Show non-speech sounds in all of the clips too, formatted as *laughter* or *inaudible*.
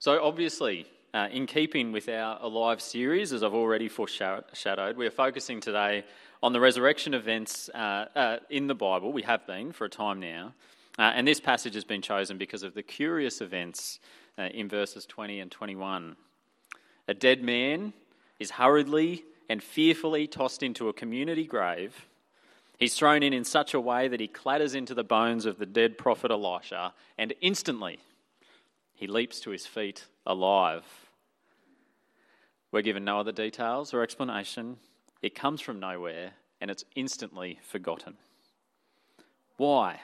So, obviously, uh, in keeping with our Alive series, as I've already foreshadowed, we are focusing today on the resurrection events uh, uh, in the Bible. We have been for a time now. Uh, and this passage has been chosen because of the curious events uh, in verses 20 and 21. A dead man is hurriedly and fearfully tossed into a community grave. He's thrown in in such a way that he clatters into the bones of the dead prophet Elisha, and instantly he leaps to his feet alive. We're given no other details or explanation. It comes from nowhere and it's instantly forgotten. Why?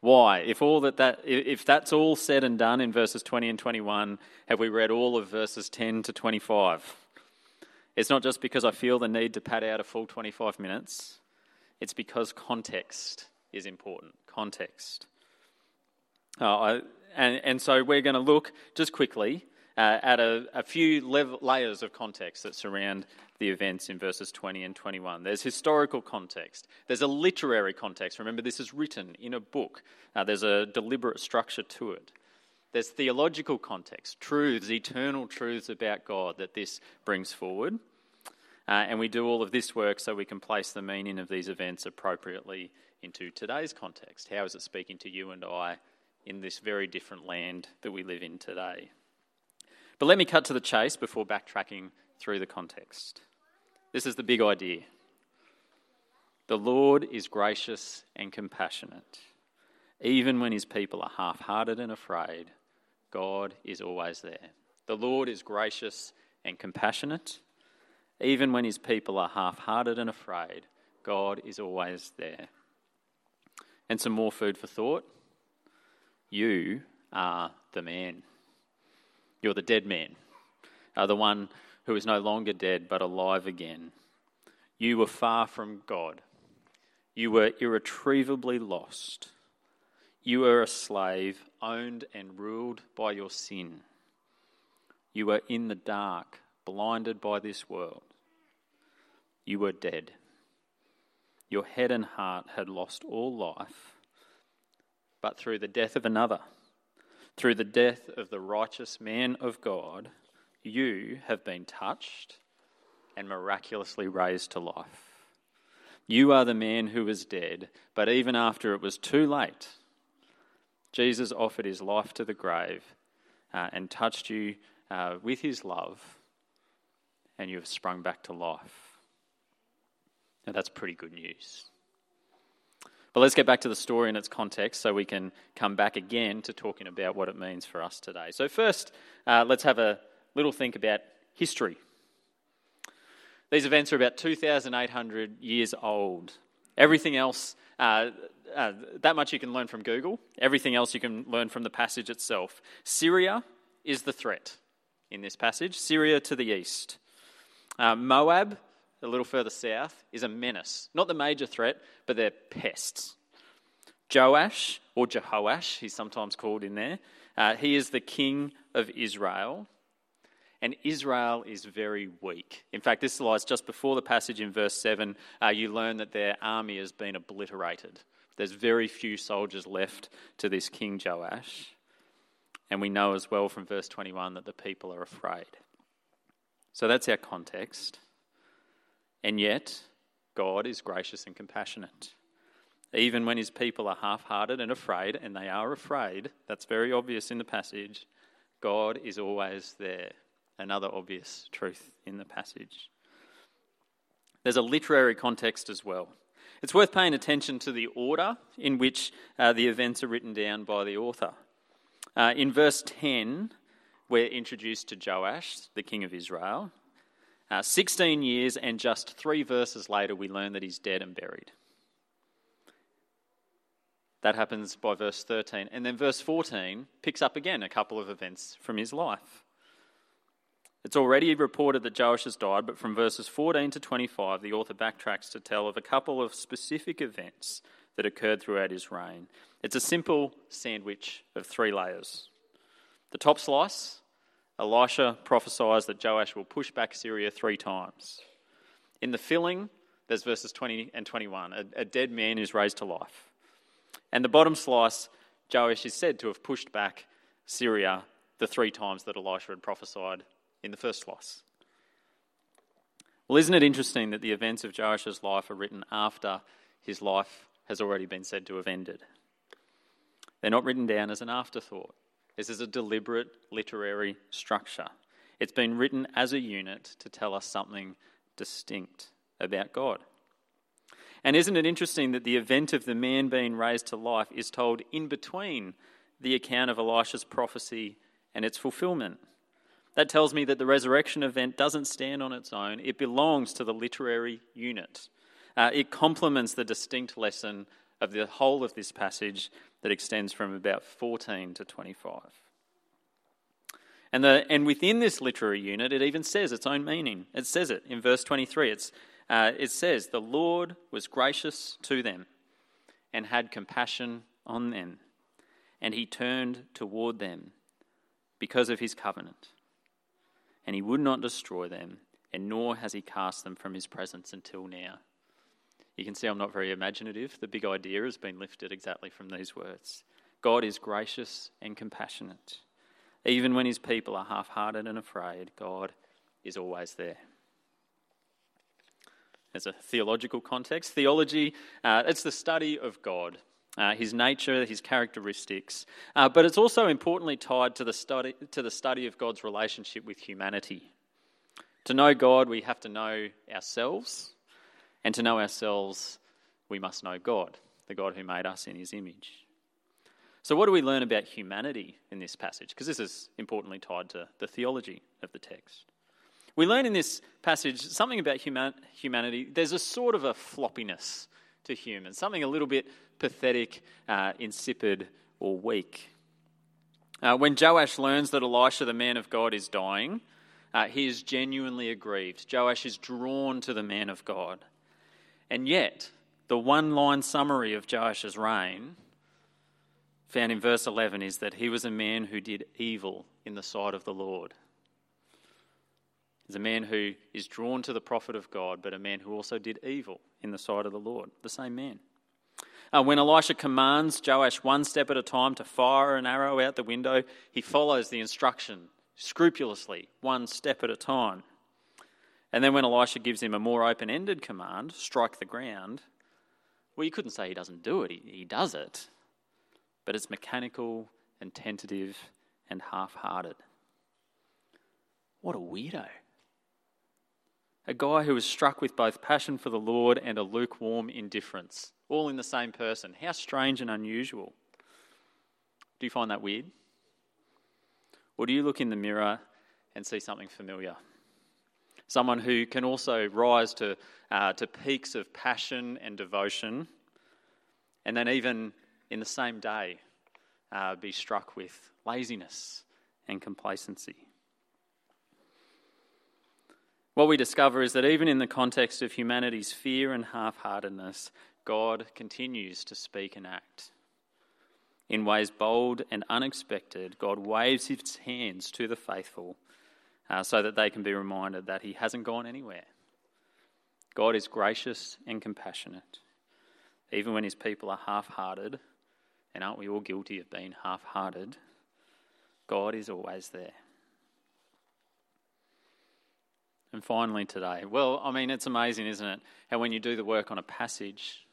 Why? If all that, that if that's all said and done in verses 20 and 21, have we read all of verses 10 to 25? It's not just because I feel the need to pad out a full 25 minutes. It's because context is important. Context. Uh, I, and, and so we're going to look just quickly uh, at a, a few layers of context that surround the events in verses 20 and 21. There's historical context, there's a literary context. Remember, this is written in a book, uh, there's a deliberate structure to it. There's theological context, truths, eternal truths about God that this brings forward. Uh, and we do all of this work so we can place the meaning of these events appropriately into today's context. How is it speaking to you and I in this very different land that we live in today? But let me cut to the chase before backtracking through the context. This is the big idea. The Lord is gracious and compassionate. Even when his people are half hearted and afraid, God is always there. The Lord is gracious and compassionate. Even when his people are half hearted and afraid, God is always there. And some more food for thought. You are the man. You're the dead man, uh, the one who is no longer dead but alive again. You were far from God. You were irretrievably lost. You were a slave, owned and ruled by your sin. You were in the dark, blinded by this world. You were dead. Your head and heart had lost all life, but through the death of another, through the death of the righteous man of God, you have been touched and miraculously raised to life. You are the man who was dead, but even after it was too late, Jesus offered his life to the grave uh, and touched you uh, with his love, and you have sprung back to life. Now, that's pretty good news. But let's get back to the story and its context so we can come back again to talking about what it means for us today. So, first, uh, let's have a little think about history. These events are about 2,800 years old. Everything else, uh, uh, that much you can learn from Google. Everything else you can learn from the passage itself. Syria is the threat in this passage, Syria to the east. Uh, Moab a little further south, is a menace. Not the major threat, but they're pests. Joash, or Jehoash, he's sometimes called in there, uh, he is the king of Israel. And Israel is very weak. In fact, this lies just before the passage in verse 7. Uh, you learn that their army has been obliterated. There's very few soldiers left to this King Joash. And we know as well from verse 21 that the people are afraid. So that's our context. And yet, God is gracious and compassionate. Even when his people are half hearted and afraid, and they are afraid, that's very obvious in the passage, God is always there. Another obvious truth in the passage. There's a literary context as well. It's worth paying attention to the order in which uh, the events are written down by the author. Uh, in verse 10, we're introduced to Joash, the king of Israel. Uh, 16 years and just three verses later, we learn that he's dead and buried. That happens by verse 13. And then verse 14 picks up again a couple of events from his life. It's already reported that Joash has died, but from verses 14 to 25, the author backtracks to tell of a couple of specific events that occurred throughout his reign. It's a simple sandwich of three layers. The top slice Elisha prophesies that Joash will push back Syria three times. In the filling, there's verses 20 and 21. A, a, dead man is raised to life. And the bottom slice, Joash is said to have pushed back Syria the three times that Elisha had prophesied in the first slice. Well, isn't it interesting that the events of Joash's life are written after his life has already been said to have ended? They're not written down as an afterthought. This is a deliberate literary structure. It's been written as a unit to tell us something distinct about God. And isn't it interesting that the event of the man being raised to life is told in between the account of Elisha's prophecy and its fulfillment? That tells me that the resurrection event doesn't stand on its own, it belongs to the literary unit. Uh, it complements the distinct lesson of the whole of this passage that extends from about 14 to 25. And, the, and within this literary unit, it even says its own meaning. It says it in verse 23. It's, uh, it says, The Lord was gracious to them and had compassion on them, and he turned toward them because of his covenant. And he would not destroy them, and nor has he cast them from his presence until now. You can see I'm not very imaginative. The big idea has been lifted exactly from these words. God is gracious and compassionate. Even when his people are half hearted and afraid, God is always there. There's a theological context. Theology, uh, it's the study of God, uh, his nature, his characteristics, uh, but it's also importantly tied to the, study, to the study of God's relationship with humanity. To know God, we have to know ourselves and to know ourselves, we must know God, the God who made us in his image. So, what do we learn about humanity in this passage? Because this is importantly tied to the theology of the text. We learn in this passage something about human- humanity. There's a sort of a floppiness to humans, something a little bit pathetic, uh, insipid, or weak. Uh, when Joash learns that Elisha, the man of God, is dying, uh, he is genuinely aggrieved. Joash is drawn to the man of God. And yet, the one line summary of Joash's reign, found in verse 11, is that he was a man who did evil in the sight of the Lord. He's a man who is drawn to the prophet of God, but a man who also did evil in the sight of the Lord. The same man. Uh, when Elisha commands Joash one step at a time to fire an arrow out the window, he follows the instruction scrupulously, one step at a time. And then when Elisha gives him a more open ended command, strike the ground, well, you couldn't say he doesn't do it, he, he does it. But it's mechanical and tentative and half hearted. What a weirdo. A guy who was struck with both passion for the Lord and a lukewarm indifference, all in the same person. How strange and unusual. Do you find that weird? Or do you look in the mirror and see something familiar? Someone who can also rise to, uh, to peaks of passion and devotion, and then even in the same day uh, be struck with laziness and complacency. What we discover is that even in the context of humanity's fear and half heartedness, God continues to speak and act. In ways bold and unexpected, God waves his hands to the faithful uh, so that they can be reminded that He hasn't gone anywhere. God is gracious and compassionate, even when His people are half hearted, and aren't we all guilty of being half hearted? God is always there. And finally, today, well, I mean, it's amazing, isn't it? How when you do the work on a passage,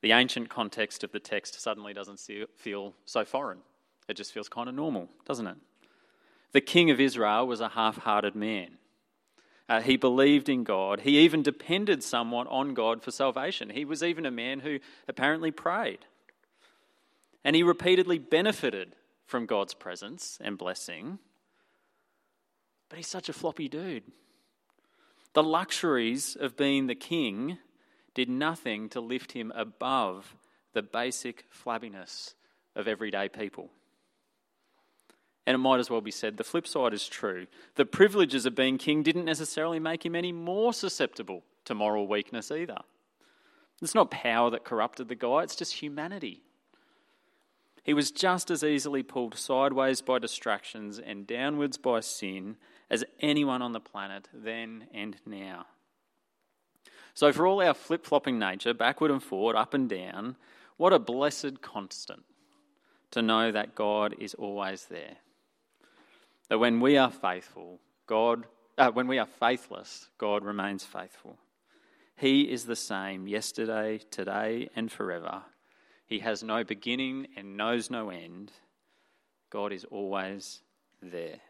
the ancient context of the text suddenly doesn't feel so foreign. It just feels kind of normal, doesn't it? The king of Israel was a half hearted man. Uh, he believed in God. He even depended somewhat on God for salvation. He was even a man who apparently prayed. And he repeatedly benefited from God's presence and blessing. But he's such a floppy dude. The luxuries of being the king did nothing to lift him above the basic flabbiness of everyday people. And it might as well be said the flip side is true. The privileges of being king didn't necessarily make him any more susceptible to moral weakness either. It's not power that corrupted the guy, it's just humanity. He was just as easily pulled sideways by distractions and downwards by sin as anyone on the planet then and now. So, for all our flip flopping nature, backward and forward, up and down, what a blessed constant to know that God is always there that when we are faithful, God, uh, when we are faithless, God remains faithful. He is the same yesterday, today, and forever. He has no beginning and knows no end. God is always there.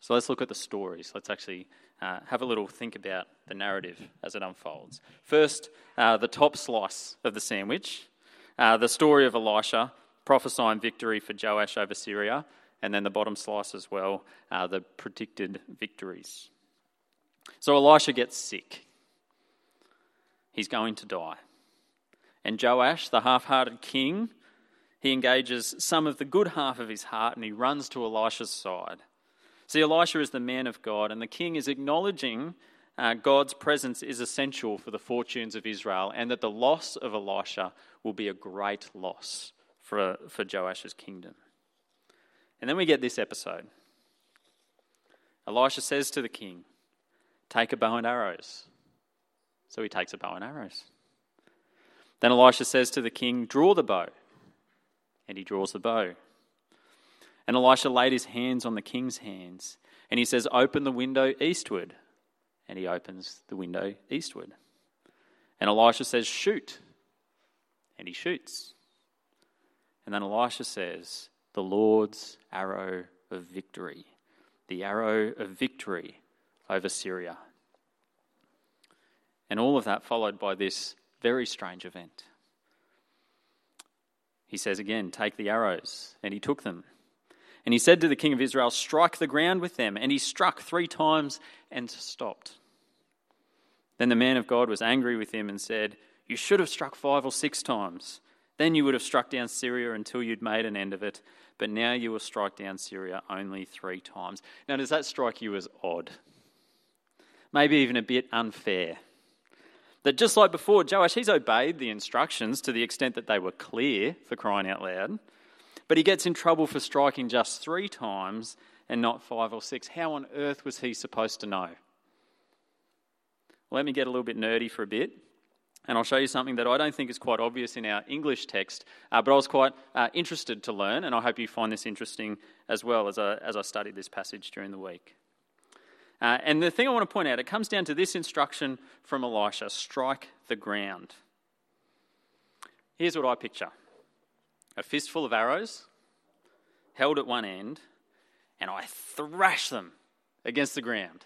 So let's look at the stories. Let's actually uh, have a little think about the narrative as it unfolds. First, uh, the top slice of the sandwich uh, the story of Elisha prophesying victory for Joash over Syria, and then the bottom slice as well, uh, the predicted victories. So Elisha gets sick. He's going to die. And Joash, the half hearted king, he engages some of the good half of his heart and he runs to Elisha's side. See, Elisha is the man of God, and the king is acknowledging uh, God's presence is essential for the fortunes of Israel, and that the loss of Elisha will be a great loss for, for Joash's kingdom. And then we get this episode. Elisha says to the king, Take a bow and arrows. So he takes a bow and arrows. Then Elisha says to the king, Draw the bow. And he draws the bow. And Elisha laid his hands on the king's hands, and he says, Open the window eastward. And he opens the window eastward. And Elisha says, Shoot. And he shoots. And then Elisha says, The Lord's arrow of victory. The arrow of victory over Syria. And all of that followed by this very strange event. He says again, Take the arrows. And he took them. And he said to the king of Israel, Strike the ground with them. And he struck three times and stopped. Then the man of God was angry with him and said, You should have struck five or six times. Then you would have struck down Syria until you'd made an end of it. But now you will strike down Syria only three times. Now, does that strike you as odd? Maybe even a bit unfair. That just like before, Joash, he's obeyed the instructions to the extent that they were clear for crying out loud. But he gets in trouble for striking just three times and not five or six. How on earth was he supposed to know? Let me get a little bit nerdy for a bit, and I'll show you something that I don't think is quite obvious in our English text, uh, but I was quite uh, interested to learn, and I hope you find this interesting as well as I, as I studied this passage during the week. Uh, and the thing I want to point out, it comes down to this instruction from Elisha strike the ground. Here's what I picture a fistful of arrows held at one end, and I thrash them against the ground.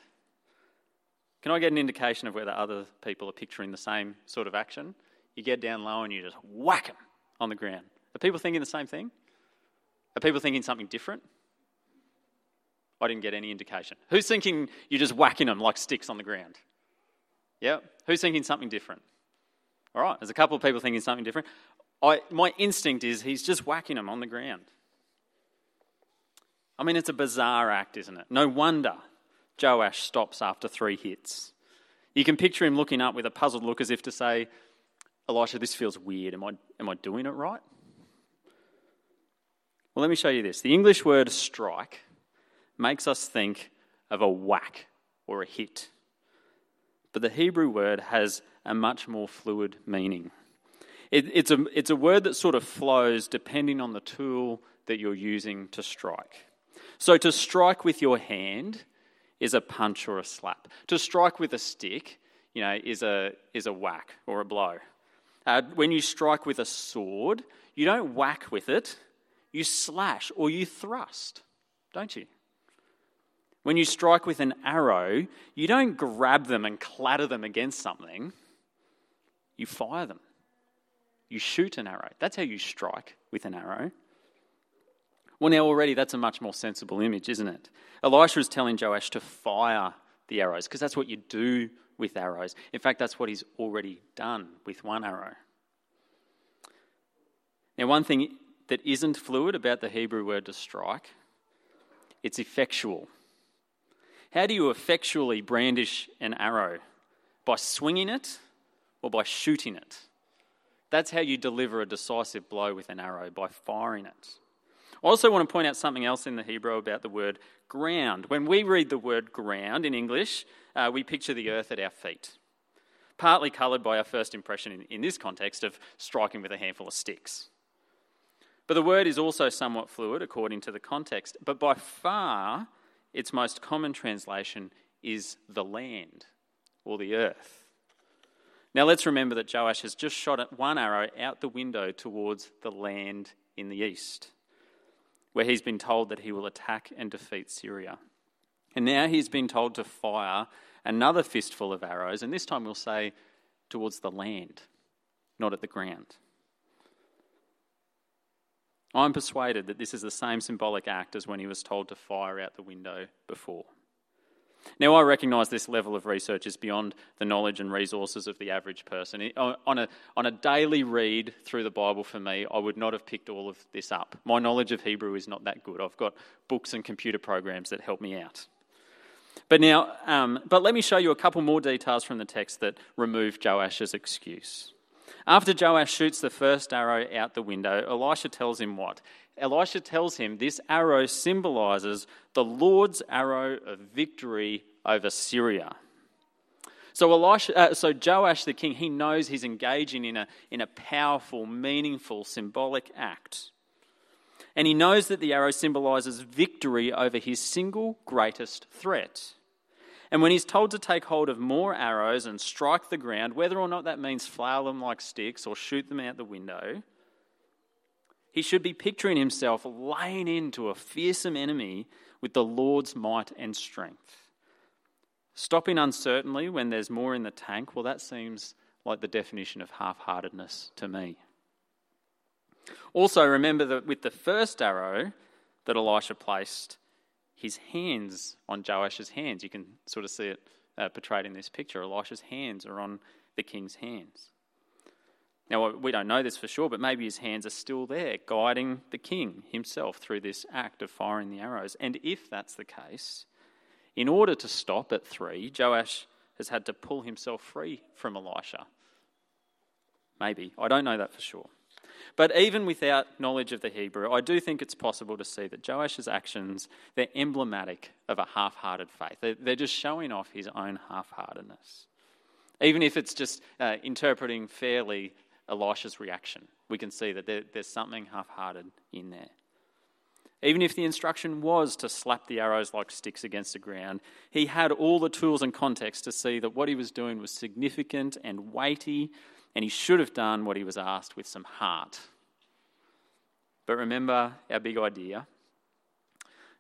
Can I get an indication of whether other people are picturing the same sort of action? You get down low and you just whack them on the ground. Are people thinking the same thing? Are people thinking something different? I didn't get any indication. Who's thinking you're just whacking them like sticks on the ground? Yeah? Who's thinking something different? All right, there's a couple of people thinking something different. I, my instinct is he's just whacking them on the ground. I mean, it's a bizarre act, isn't it? No wonder Joash stops after three hits. You can picture him looking up with a puzzled look as if to say, Elisha, this feels weird. Am I, am I doing it right? Well, let me show you this. The English word strike makes us think of a whack or a hit. But the Hebrew word has a much more fluid meaning. It, it's, a, it's a word that sort of flows depending on the tool that you're using to strike. So to strike with your hand is a punch or a slap. To strike with a stick, you know, is a, is a whack or a blow. Uh, when you strike with a sword, you don't whack with it, you slash or you thrust, don't you? When you strike with an arrow, you don't grab them and clatter them against something, you fire them. You shoot an arrow. That's how you strike with an arrow. Well, now already that's a much more sensible image, isn't it? Elisha is telling Joash to fire the arrows because that's what you do with arrows. In fact, that's what he's already done with one arrow. Now, one thing that isn't fluid about the Hebrew word to strike, it's effectual. How do you effectually brandish an arrow? By swinging it or by shooting it? That's how you deliver a decisive blow with an arrow, by firing it. I also want to point out something else in the Hebrew about the word ground. When we read the word ground in English, uh, we picture the earth at our feet, partly coloured by our first impression in, in this context of striking with a handful of sticks. But the word is also somewhat fluid according to the context. But by far, its most common translation is the land or the earth. Now let's remember that Joash has just shot one arrow out the window towards the land in the east, where he's been told that he will attack and defeat Syria. And now he's been told to fire another fistful of arrows, and this time we'll say towards the land, not at the ground. I'm persuaded that this is the same symbolic act as when he was told to fire out the window before. Now, I recognise this level of research is beyond the knowledge and resources of the average person. On a, on a daily read through the Bible for me, I would not have picked all of this up. My knowledge of Hebrew is not that good. I've got books and computer programs that help me out. But now, um, but let me show you a couple more details from the text that remove Joash's excuse. After Joash shoots the first arrow out the window, Elisha tells him what? Elisha tells him this arrow symbolizes the Lord's arrow of victory over Syria. So, Elisha, uh, so Joash the king, he knows he's engaging in a, in a powerful, meaningful, symbolic act. And he knows that the arrow symbolizes victory over his single greatest threat. And when he's told to take hold of more arrows and strike the ground, whether or not that means flail them like sticks or shoot them out the window, he should be picturing himself laying into a fearsome enemy with the Lord's might and strength. Stopping uncertainly when there's more in the tank, well, that seems like the definition of half heartedness to me. Also, remember that with the first arrow that Elisha placed, his hands on Joash's hands. You can sort of see it uh, portrayed in this picture. Elisha's hands are on the king's hands. Now, we don't know this for sure, but maybe his hands are still there, guiding the king himself through this act of firing the arrows. And if that's the case, in order to stop at three, Joash has had to pull himself free from Elisha. Maybe. I don't know that for sure. But even without knowledge of the Hebrew, I do think it's possible to see that Joash's actions, they're emblematic of a half-hearted faith. They're, just showing off his own half-heartedness. Even if it's just uh, interpreting fairly Elisha's reaction, we can see that there, there's something half-hearted in there. Even if the instruction was to slap the arrows like sticks against the ground, he had all the tools and context to see that what he was doing was significant and weighty and he should have done what he was asked with some heart. But remember our big idea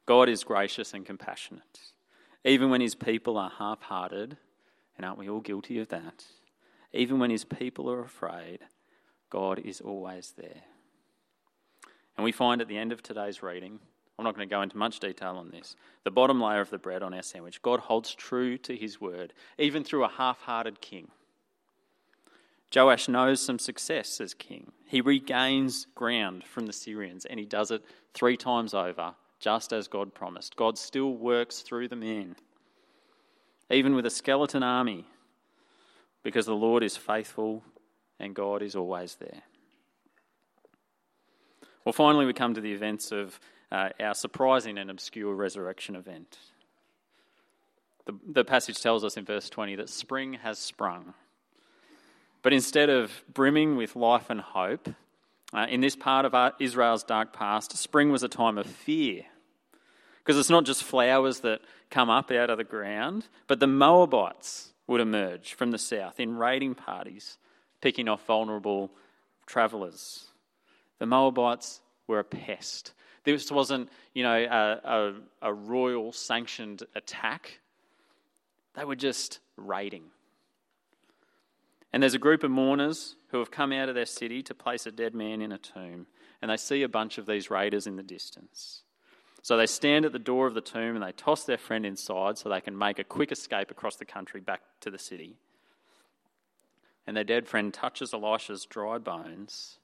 God is gracious and compassionate. Even when his people are half hearted, and aren't we all guilty of that? Even when his people are afraid, God is always there. And we find at the end of today's reading, I'm not going to go into much detail on this, the bottom layer of the bread on our sandwich, God holds true to his word, even through a half hearted king. Joash knows some success as king. He regains ground from the Syrians and he does it three times over, just as God promised. God still works through the men, even with a skeleton army, because the Lord is faithful and God is always there. Well, finally, we come to the events of uh, our surprising and obscure resurrection event. The, the passage tells us in verse 20 that spring has sprung. But instead of brimming with life and hope, uh, in this part of Israel's dark past, spring was a time of fear. Because it's not just flowers that come up out of the ground, but the Moabites would emerge from the south in raiding parties, picking off vulnerable travellers. The Moabites were a pest. This wasn't, you know, a, a, a royal sanctioned attack. They were just raiding. And there's a group of mourners who have come out of their city to place a dead man in a tomb, and they see a bunch of these raiders in the distance. So they stand at the door of the tomb and they toss their friend inside so they can make a quick escape across the country back to the city. And their dead friend touches Elisha's dry bones,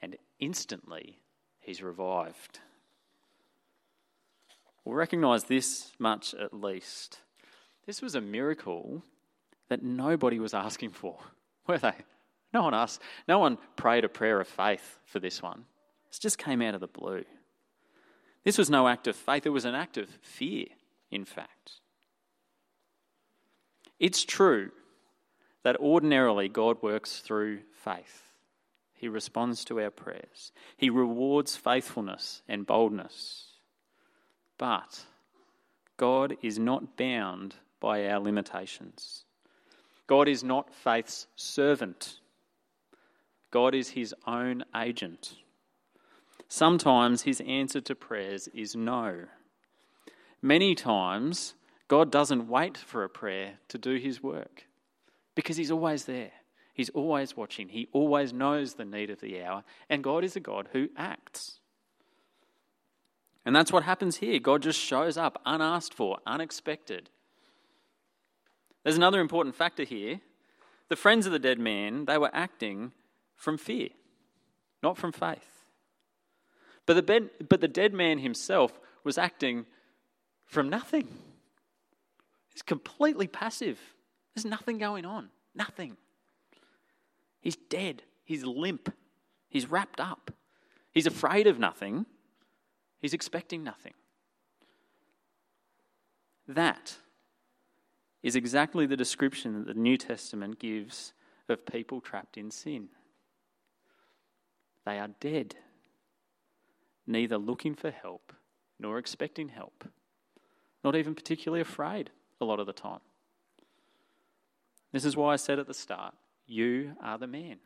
and instantly he's revived. We'll recognise this much at least. This was a miracle that nobody was asking for. *laughs* Were they? No one asked. No one prayed a prayer of faith for this one. This just came out of the blue. This was no act of faith, it was an act of fear, in fact. It's true that ordinarily God works through faith. He responds to our prayers. He rewards faithfulness and boldness. But God is not bound by our limitations. God is not faith's servant. God is his own agent. Sometimes his answer to prayers is no. Many times, God doesn't wait for a prayer to do his work because he's always there. He's always watching. He always knows the need of the hour. And God is a God who acts. And that's what happens here. God just shows up unasked for, unexpected. There's another important factor here. The friends of the dead man, they were acting from fear, not from faith. But the, bed, but the dead man himself was acting from nothing. He's completely passive. There's nothing going on. Nothing. He's dead. He's limp. He's wrapped up. He's afraid of nothing. He's expecting nothing. That is exactly the description that the New Testament gives of people trapped in sin. They are dead, neither looking for help nor expecting help, not even particularly afraid a lot of the time. This is why I said at the start you are the man.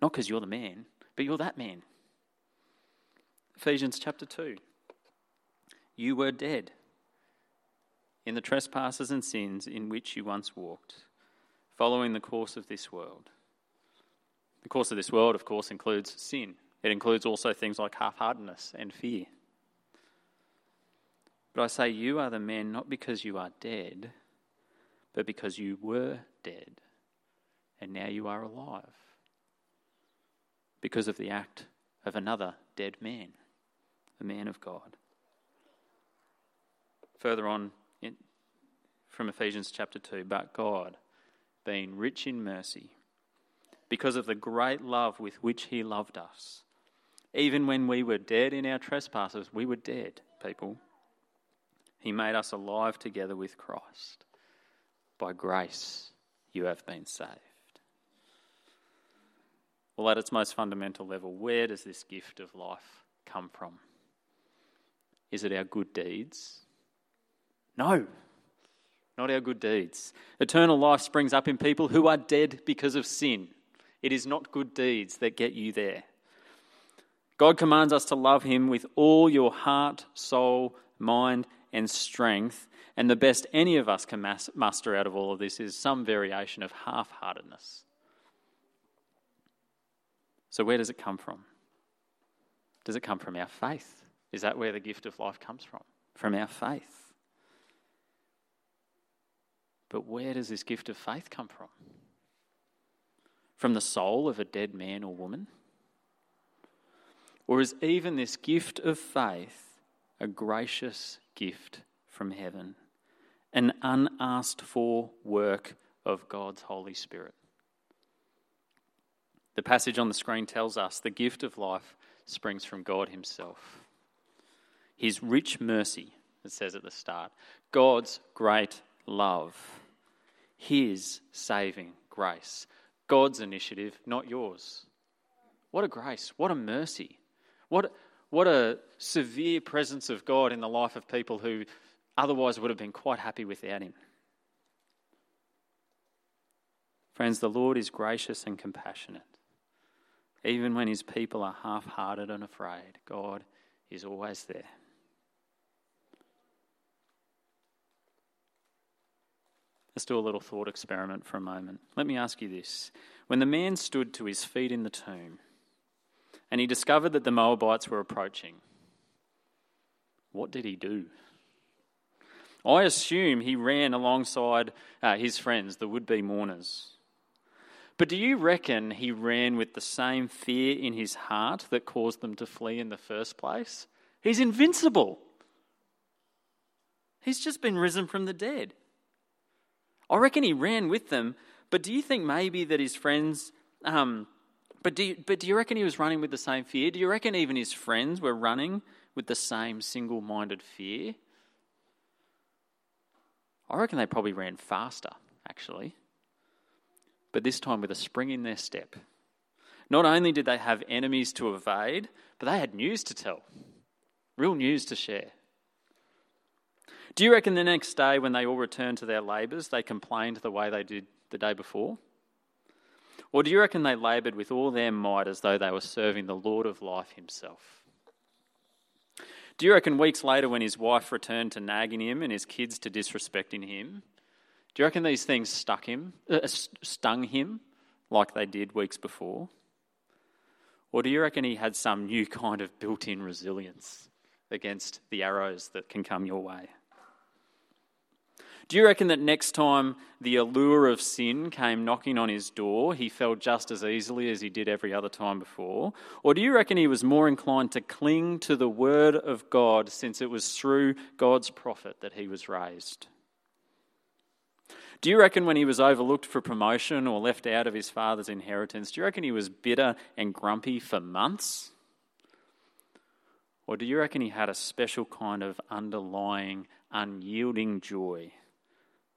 Not because you're the man, but you're that man. Ephesians chapter 2. You were dead in the trespasses and sins in which you once walked, following the course of this world. The course of this world, of course, includes sin. It includes also things like half heartedness and fear. But I say, you are the men not because you are dead, but because you were dead and now you are alive because of the act of another dead man, the man of God. Further on in, from Ephesians chapter 2, but God, being rich in mercy, because of the great love with which He loved us, even when we were dead in our trespasses, we were dead, people. He made us alive together with Christ. By grace, you have been saved. Well, at its most fundamental level, where does this gift of life come from? Is it our good deeds? No, not our good deeds. Eternal life springs up in people who are dead because of sin. It is not good deeds that get you there. God commands us to love Him with all your heart, soul, mind, and strength. And the best any of us can muster out of all of this is some variation of half heartedness. So, where does it come from? Does it come from our faith? Is that where the gift of life comes from? From our faith. But where does this gift of faith come from? From the soul of a dead man or woman? Or is even this gift of faith a gracious gift from heaven, an unasked for work of God's Holy Spirit? The passage on the screen tells us the gift of life springs from God Himself. His rich mercy, it says at the start, God's great love, His saving grace, God's initiative, not yours. What a grace, what a mercy, what, what a severe presence of God in the life of people who otherwise would have been quite happy without Him. Friends, the Lord is gracious and compassionate. Even when his people are half hearted and afraid, God is always there. Let's do a little thought experiment for a moment. Let me ask you this. When the man stood to his feet in the tomb and he discovered that the Moabites were approaching, what did he do? I assume he ran alongside uh, his friends, the would be mourners. But do you reckon he ran with the same fear in his heart that caused them to flee in the first place? He's invincible. He's just been risen from the dead. I reckon he ran with them, but do you think maybe that his friends. Um, but, do you, but do you reckon he was running with the same fear? Do you reckon even his friends were running with the same single minded fear? I reckon they probably ran faster, actually but this time with a spring in their step. Not only did they have enemies to evade, but they had news to tell, real news to share. Do you reckon the next day, when they all returned to their labours, they complained the way they did the day before? Or do you reckon they laboured with all their might as though they were serving the Lord of life himself? Do you reckon weeks later, when his wife returned to nagging him and his kids to disrespecting him, do you reckon these things stuck him, uh, stung him like they did weeks before? Or do you reckon he had some new *laughs* kind of built in resilience against the arrows that can come your way? Do you reckon that next time the allure of sin came knocking on his door, he fell just as easily as he did every other time before? Or do you reckon he was more inclined to cling to the word of God since it was through God's prophet that he was raised? Do you reckon when he was overlooked for promotion or left out of his father's inheritance, do you reckon he was bitter and grumpy for months? Or do you reckon he had a special kind of underlying, unyielding joy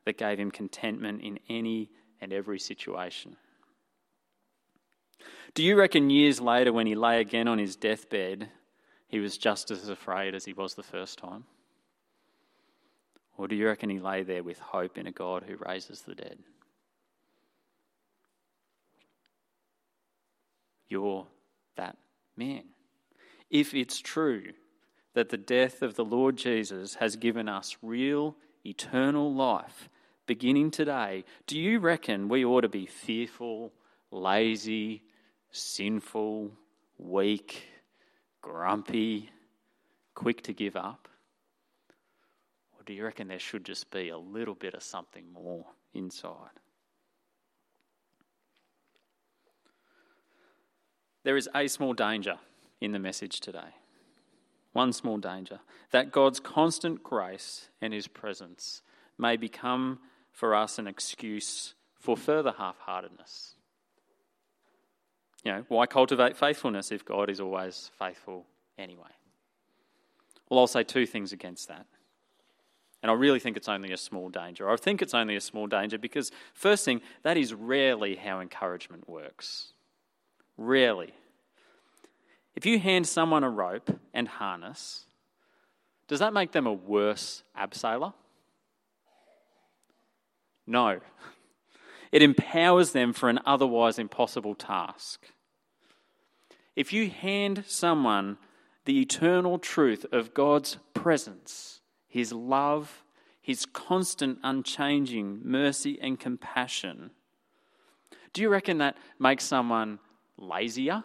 that gave him contentment in any and every situation? Do you reckon years later, when he lay again on his deathbed, he was just as afraid as he was the first time? Or do you reckon he lay there with hope in a God who raises the dead? You're that man. If it's true that the death of the Lord Jesus has given us real eternal life beginning today, do you reckon we ought to be fearful, lazy, sinful, weak, grumpy, quick to give up? Or do you reckon there should just be a little bit of something more inside? There is a small danger in the message today. One small danger that God's constant grace and his presence may become for us an excuse for further half heartedness. You know, why cultivate faithfulness if God is always faithful anyway? Well, I'll say two things against that. And I really think it's only a small danger. I think it's only a small danger because, first thing, that is rarely how encouragement works. Rarely. If you hand someone a rope and harness, does that make them a worse abseiler? No. It empowers them for an otherwise impossible task. If you hand someone the eternal truth of God's presence, his love, his constant, unchanging mercy and compassion. Do you reckon that makes someone lazier?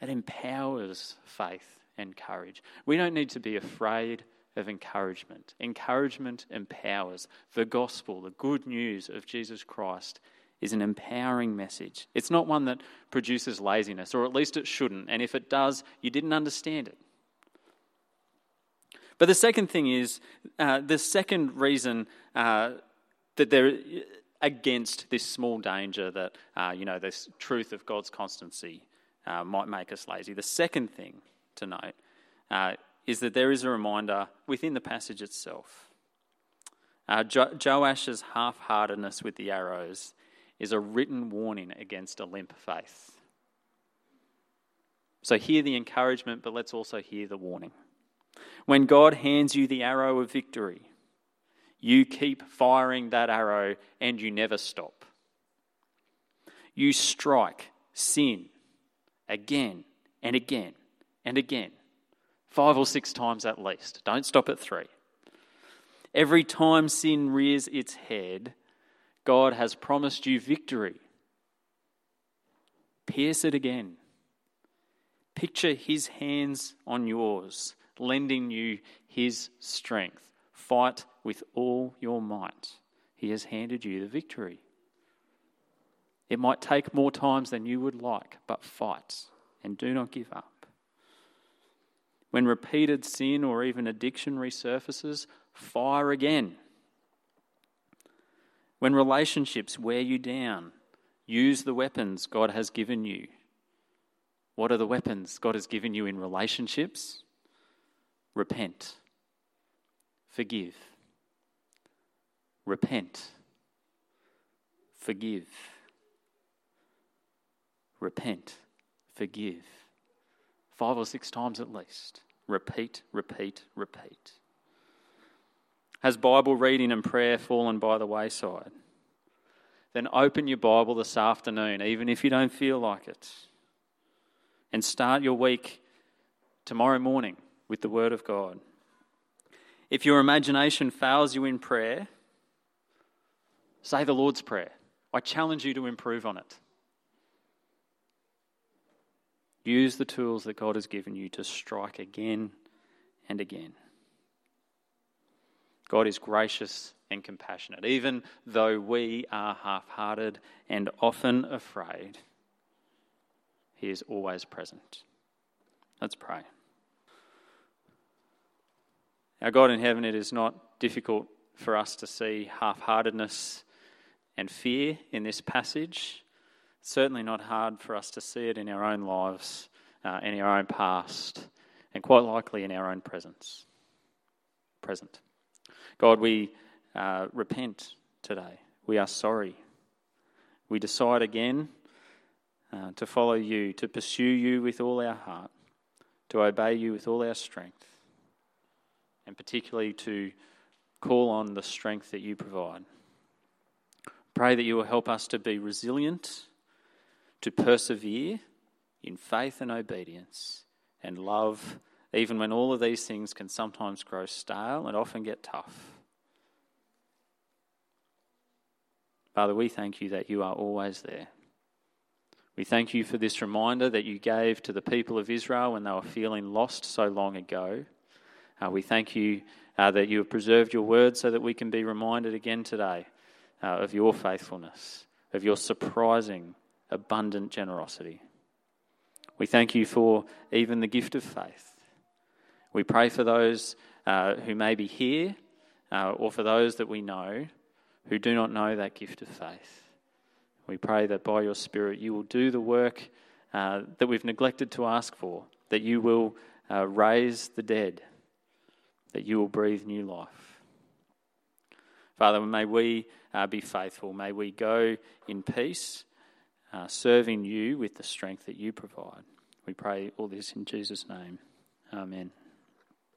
It empowers faith and courage. We don't need to be afraid of encouragement. Encouragement empowers. The gospel, the good news of Jesus Christ, is an empowering message. It's not one that produces laziness, or at least it shouldn't. And if it does, you didn't understand it. But the second thing is uh, the second reason uh, that they're against this small danger that, uh, you know, this truth of God's constancy uh, might make us lazy. The second thing to note uh, is that there is a reminder within the passage itself. Uh, jo- Joash's half heartedness with the arrows is a written warning against a limp faith. So, hear the encouragement, but let's also hear the warning. When God hands you the arrow of victory, you keep firing that arrow and you never stop. You strike sin again and again and again, five or six times at least. Don't stop at three. Every time sin rears its head, God has promised you victory. Pierce it again. Picture his hands on yours lending you his strength. Fight with all your might. He has handed you the victory. It might take more times than you would like, but fight and do not give up. When repeated sin or even addiction resurfaces, fire again. When relationships wear you down, use the weapons God has given you. What are the weapons God has given you in relationships? repent, forgive, repent, forgive, repent, forgive. Five or six times at least. Repeat, repeat, repeat. Has Bible reading and prayer fallen by the wayside? Then open your Bible this afternoon, even if you don't feel like it, and start your week tomorrow morning with the Word of God. If your imagination fails you in prayer, say the Lord's Prayer. I challenge you to improve on it. Use the tools that God has given you to strike again and again. God is gracious and compassionate. Even though we are half hearted and often afraid, He is always present. Let's pray. Our God in heaven, it is not difficult for us to see half heartedness and fear in this passage certainly not hard for us to see it in our own lives, uh, in our own past, and quite likely in our own presence. Present. God, we uh, repent today. We are sorry. We decide again uh, to follow you, to pursue you with all our heart, to obey you with all our strength, and particularly to call on the strength that you provide. Pray that you will help us to be resilient to persevere in faith and obedience and love, even when all of these things can sometimes grow stale and often get tough. Father, we thank you that you are always there. We thank you for this reminder that you gave to the people of Israel when they were feeling lost so long ago. Uh, we thank you uh, that you have preserved your word so that we can be reminded again today uh, of your faithfulness, of your surprising abundant generosity. We thank you for even the gift of faith. We pray for those uh, who may be here uh, or for those that we know who do not know that gift of faith. We pray that by your Spirit you will do the work uh, that we've neglected to ask for, that you will uh, raise the dead, that you will breathe new life. Father, may we uh, be faithful. May we go in peace uh, serving you with the strength that you provide. We pray all this in Jesus' name. Amen.